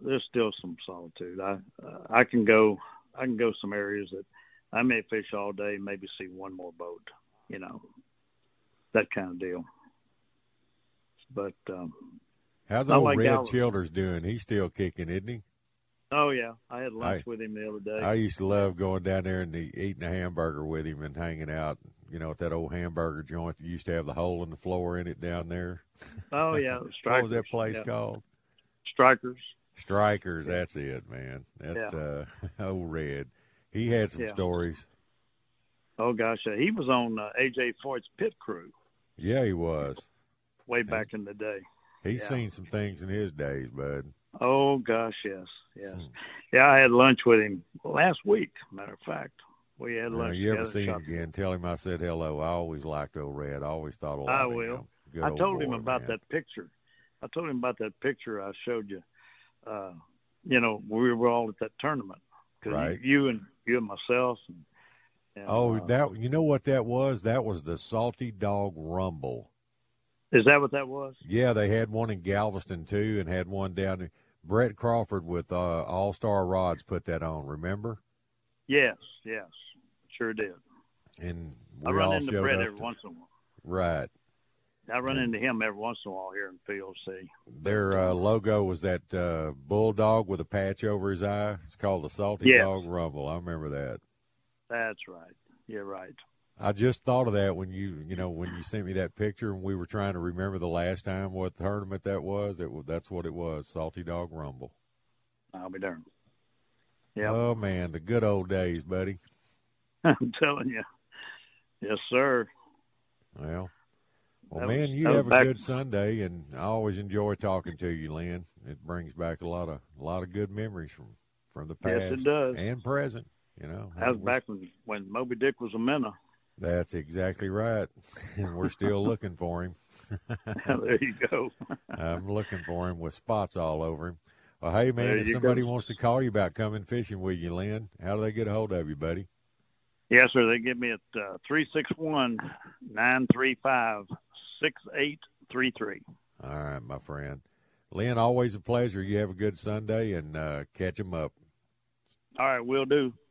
there's still some solitude. I uh, I can go I can go some areas that I may fish all day, maybe see one more boat, you know, that kind of deal. But um, how's old like Red. Childers doing? He's still kicking, isn't he? Oh yeah, I had lunch I, with him the other day. I used to love going down there and eating a hamburger with him and hanging out. You know, at that old hamburger joint that used to have the hole in the floor in it down there. Oh yeah, what was that place yeah. called? Strikers. Strikers, that's it, man. That yeah. uh, old Red. He had some yeah. stories. Oh gosh, uh, he was on uh, AJ Foyt's pit crew. Yeah, he was. Way back in the day. He's yeah. seen some things in his days, bud. Oh gosh, yes, yes. Hmm. Yeah, I had lunch with him last week. Matter of fact, we had lunch. Now, you ever see him again? Tell him I said hello. I always liked old Red. I always thought a lot I will. I told him about man. that picture. I told him about that picture I showed you. Uh, you know, we were all at that tournament. Cause right. You, you and you and myself. And, and, oh, uh, that you know what that was? That was the Salty Dog Rumble. Is that what that was? Yeah, they had one in Galveston too, and had one down. In, Brett Crawford with uh, All Star Rods put that on. Remember? Yes, yes, sure did. And I run into Brett every to, once in a while. Right. I run into him every once in a while here in POC. Their uh, logo was that uh, bulldog with a patch over his eye. It's called the Salty yes. Dog Rumble. I remember that. That's right. You're right. I just thought of that when you, you know, when you sent me that picture and we were trying to remember the last time what tournament that was. It was that's what it was, Salty Dog Rumble. I'll be darned. Yeah. Oh man, the good old days, buddy. I'm telling you. Yes, sir. Well, well, man, you have a good Sunday, and I always enjoy talking to you, Lynn. It brings back a lot of a lot of good memories from from the past yes, it does. and present. You know, that was back when when Moby Dick was a minnow. That's exactly right, and we're still looking for him. there you go. I'm looking for him with spots all over him. Well, hey man, if somebody go. wants to call you about coming fishing with you, Lynn, how do they get a hold of you, buddy? Yes, sir. They give me at uh, three six one nine three five 6833. All right, my friend. Lynn, always a pleasure. You have a good Sunday and uh, catch them up. All right, we'll do.